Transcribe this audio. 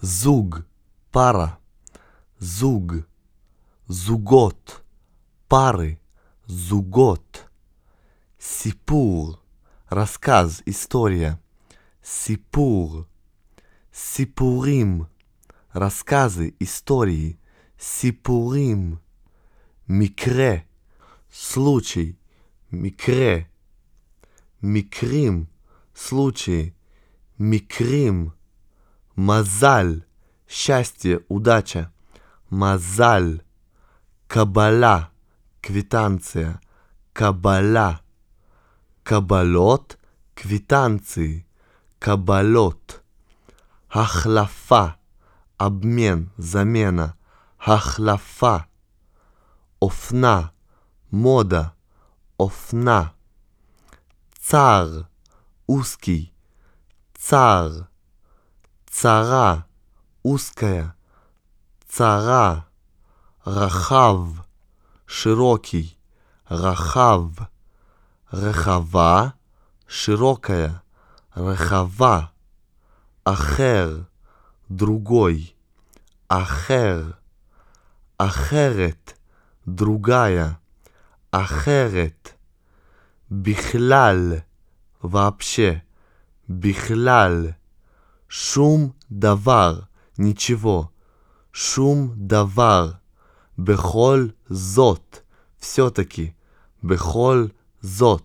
зуг, пара, зуг, зугот, пары, зугот, сипур, рассказ, история, сипур, сипурим, рассказы, истории, сипурим, микре, случай, микре, микрим, случай, микрим, Мазаль. Счастье, удача. Мазаль. Кабала. Квитанция. Кабала. Кабалот. Квитанции. Кабалот. Ахлафа. Обмен, замена. Ахлафа. Офна. Мода. Офна. Цар. Узкий. Цар. צרה, узкая, цара, רחב, широкий, רחב, רחבה, широкая, רחבה, אחר, другой, אחר, אחרת, другая, אחרת, בכלל, вообще, בכלל, шум давар, ничего, шум давар, бехоль зот, все-таки, бехоль зот.